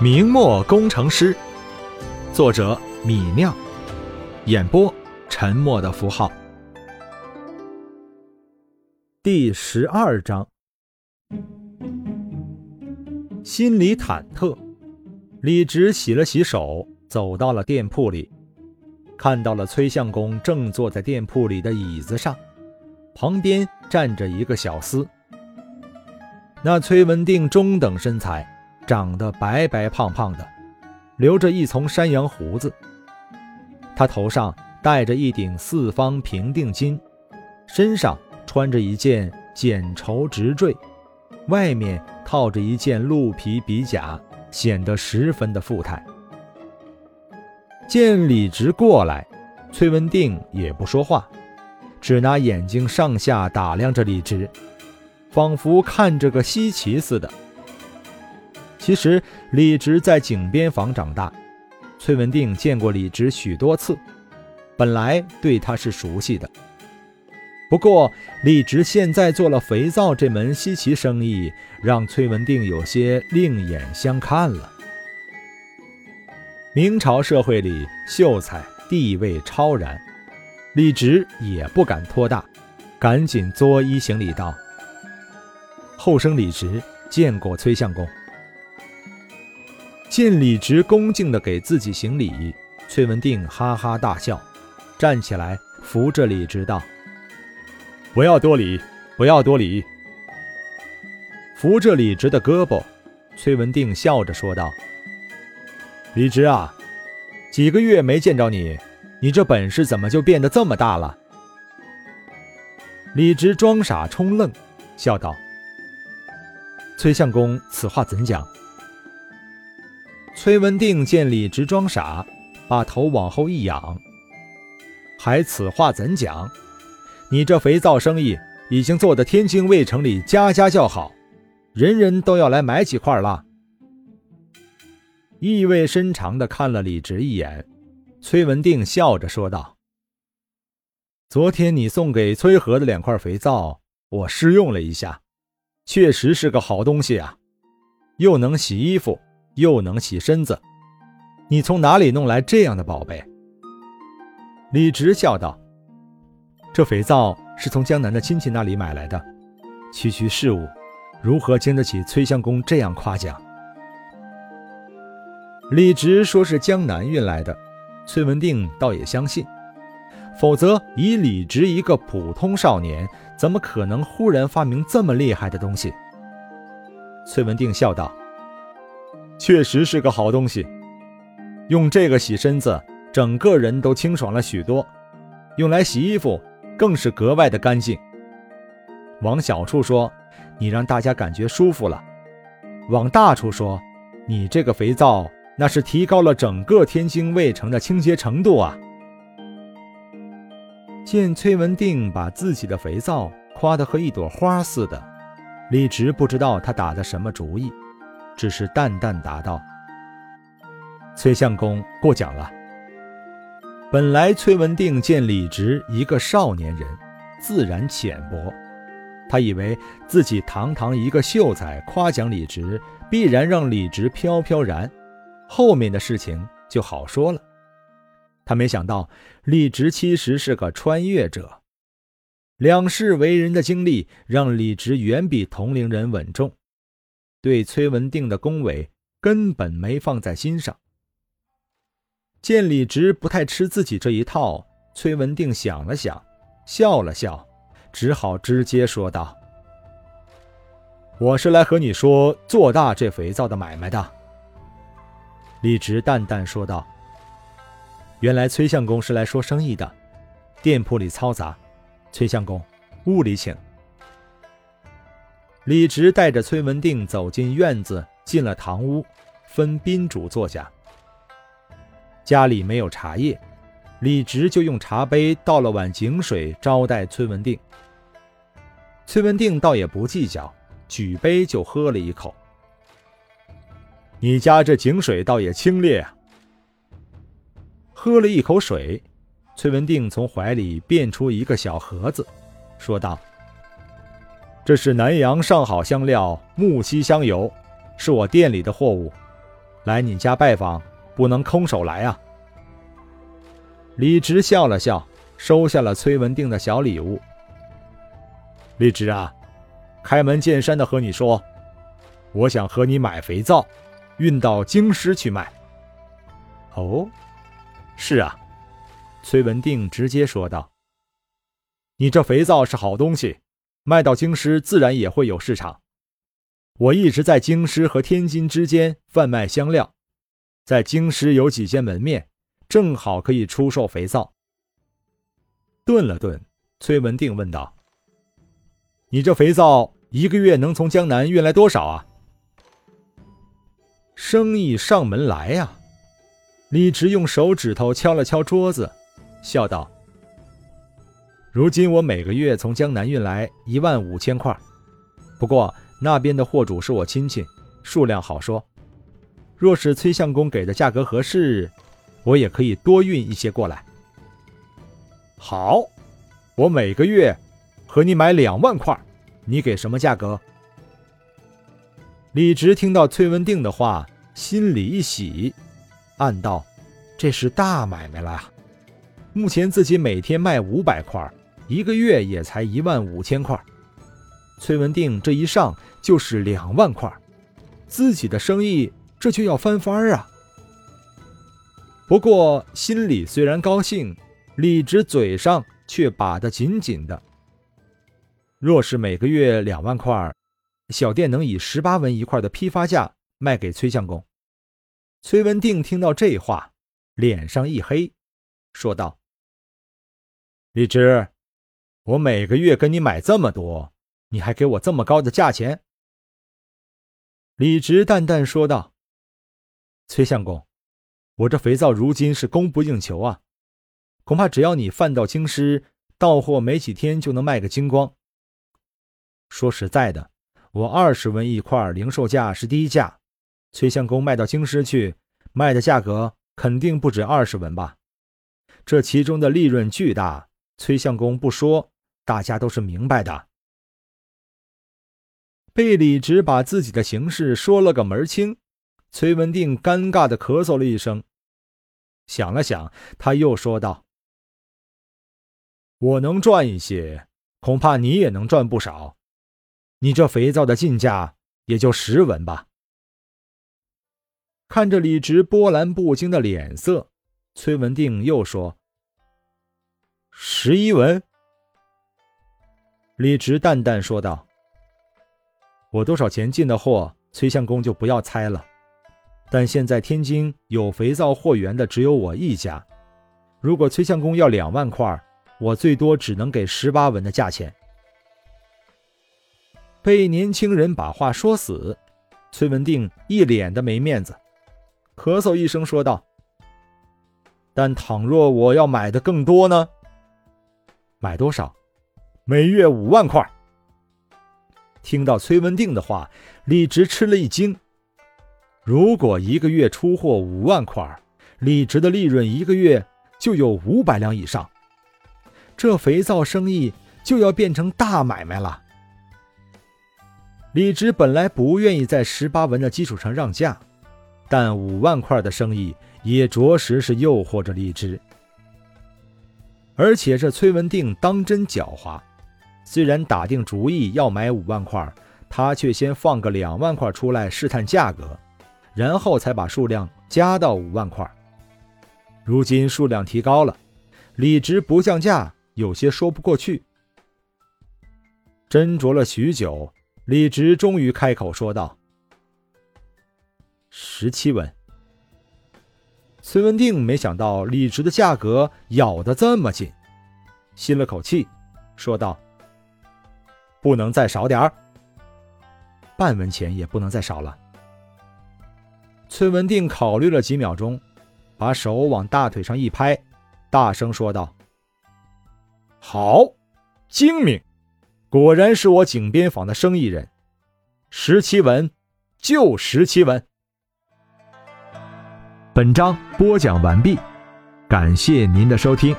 明末工程师，作者米酿，演播沉默的符号。第十二章，心里忐忑，李直洗了洗手，走到了店铺里，看到了崔相公正坐在店铺里的椅子上，旁边站着一个小厮。那崔文定中等身材。长得白白胖胖的，留着一丛山羊胡子。他头上戴着一顶四方平定巾，身上穿着一件剪绸直坠，外面套着一件鹿皮比甲，显得十分的富态。见李直过来，崔文定也不说话，只拿眼睛上下打量着李直，仿佛看着个稀奇似的。其实李直在井边房长大，崔文定见过李直许多次，本来对他是熟悉的。不过李直现在做了肥皂这门稀奇生意，让崔文定有些另眼相看了。明朝社会里秀才地位超然，李直也不敢托大，赶紧作揖行礼道：“后生李直见过崔相公。”见李直恭敬地给自己行礼，崔文定哈哈大笑，站起来扶着李直道：“不要多礼，不要多礼。”扶着李直的胳膊，崔文定笑着说道：“李直啊，几个月没见着你，你这本事怎么就变得这么大了？”李直装傻充愣，笑道：“崔相公，此话怎讲？”崔文定见李直装傻，把头往后一仰，还此话怎讲？你这肥皂生意已经做得天津卫城里家家叫好，人人都要来买几块了。意味深长地看了李直一眼，崔文定笑着说道：“昨天你送给崔和的两块肥皂，我试用了一下，确实是个好东西啊，又能洗衣服。”又能洗身子，你从哪里弄来这样的宝贝？李直笑道：“这肥皂是从江南的亲戚那里买来的，区区事物，如何经得起崔相公这样夸奖？”李直说是江南运来的，崔文定倒也相信，否则以李直一个普通少年，怎么可能忽然发明这么厉害的东西？崔文定笑道。确实是个好东西，用这个洗身子，整个人都清爽了许多；用来洗衣服，更是格外的干净。往小处说，你让大家感觉舒服了；往大处说，你这个肥皂那是提高了整个天津卫城的清洁程度啊！见崔文定把自己的肥皂夸得和一朵花似的，李直不知道他打的什么主意。只是淡淡答道：“崔相公过奖了。”本来崔文定见李直一个少年人，自然浅薄，他以为自己堂堂一个秀才夸奖李直，必然让李直飘飘然，后面的事情就好说了。他没想到李直其实是个穿越者，两世为人的经历让李直远比同龄人稳重。对崔文定的恭维根本没放在心上。见李直不太吃自己这一套，崔文定想了想，笑了笑，只好直接说道：“我是来和你说做大这肥皂的买卖的。”李直淡淡说道：“原来崔相公是来说生意的，店铺里嘈杂，崔相公，屋里请。”李直带着崔文定走进院子，进了堂屋，分宾主坐下。家里没有茶叶，李直就用茶杯倒了碗井水招待崔文定。崔文定倒也不计较，举杯就喝了一口。你家这井水倒也清冽啊！喝了一口水，崔文定从怀里变出一个小盒子，说道。这是南阳上好香料木樨香油，是我店里的货物。来你家拜访，不能空手来啊。”李直笑了笑，收下了崔文定的小礼物。李直啊，开门见山的和你说，我想和你买肥皂，运到京师去卖。哦，是啊，崔文定直接说道：“你这肥皂是好东西，卖到京师自然也会有市场。我一直在京师和天津之间贩卖香料，在京师有几间门面，正好可以出售肥皂。”顿了顿，崔文定问道：“你这肥皂一个月能从江南运来多少啊？”生意上门来呀。李直用手指头敲了敲桌子，笑道：“如今我每个月从江南运来一万五千块，不过那边的货主是我亲戚，数量好说。若是崔相公给的价格合适，我也可以多运一些过来。好，我每个月和你买两万块，你给什么价格？”李直听到崔文定的话，心里一喜。暗道：“这是大买卖了！目前自己每天卖五百块，一个月也才一万五千块。崔文定这一上就是两万块，自己的生意这就要翻番啊！不过心里虽然高兴，李直嘴上却把得紧紧的。若是每个月两万块，小店能以十八文一块的批发价卖给崔相公。”崔文定听到这话，脸上一黑，说道：“李直，我每个月跟你买这么多，你还给我这么高的价钱？”李直淡淡说道：“崔相公，我这肥皂如今是供不应求啊，恐怕只要你贩到京师，到货没几天就能卖个精光。说实在的，我二十文一块，零售价是低价。”崔相公卖到京师去，卖的价格肯定不止二十文吧？这其中的利润巨大，崔相公不说，大家都是明白的。被李直把自己的形势说了个门清，崔文定尴尬的咳嗽了一声，想了想，他又说道：“我能赚一些，恐怕你也能赚不少。你这肥皂的进价也就十文吧。”看着李直波澜不惊的脸色，崔文定又说：“十一文。”李直淡淡说道：“我多少钱进的货，崔相公就不要猜了。但现在天津有肥皂货源的只有我一家。如果崔相公要两万块，我最多只能给十八文的价钱。”被年轻人把话说死，崔文定一脸的没面子。咳嗽一声，说道：“但倘若我要买的更多呢？买多少？每月五万块。”听到崔文定的话，李直吃了一惊。如果一个月出货五万块，李直的利润一个月就有五百两以上，这肥皂生意就要变成大买卖了。李直本来不愿意在十八文的基础上让价。但五万块的生意也着实是诱惑着李直，而且这崔文定当真狡猾，虽然打定主意要买五万块，他却先放个两万块出来试探价格，然后才把数量加到五万块。如今数量提高了，李直不降价，有些说不过去。斟酌了许久，李直终于开口说道。十七文。崔文定没想到李直的价格咬得这么紧，吸了口气，说道：“不能再少点儿，半文钱也不能再少了。”崔文定考虑了几秒钟，把手往大腿上一拍，大声说道：“好，精明，果然是我井边坊的生意人。十七文，就十七文。”本章播讲完毕，感谢您的收听。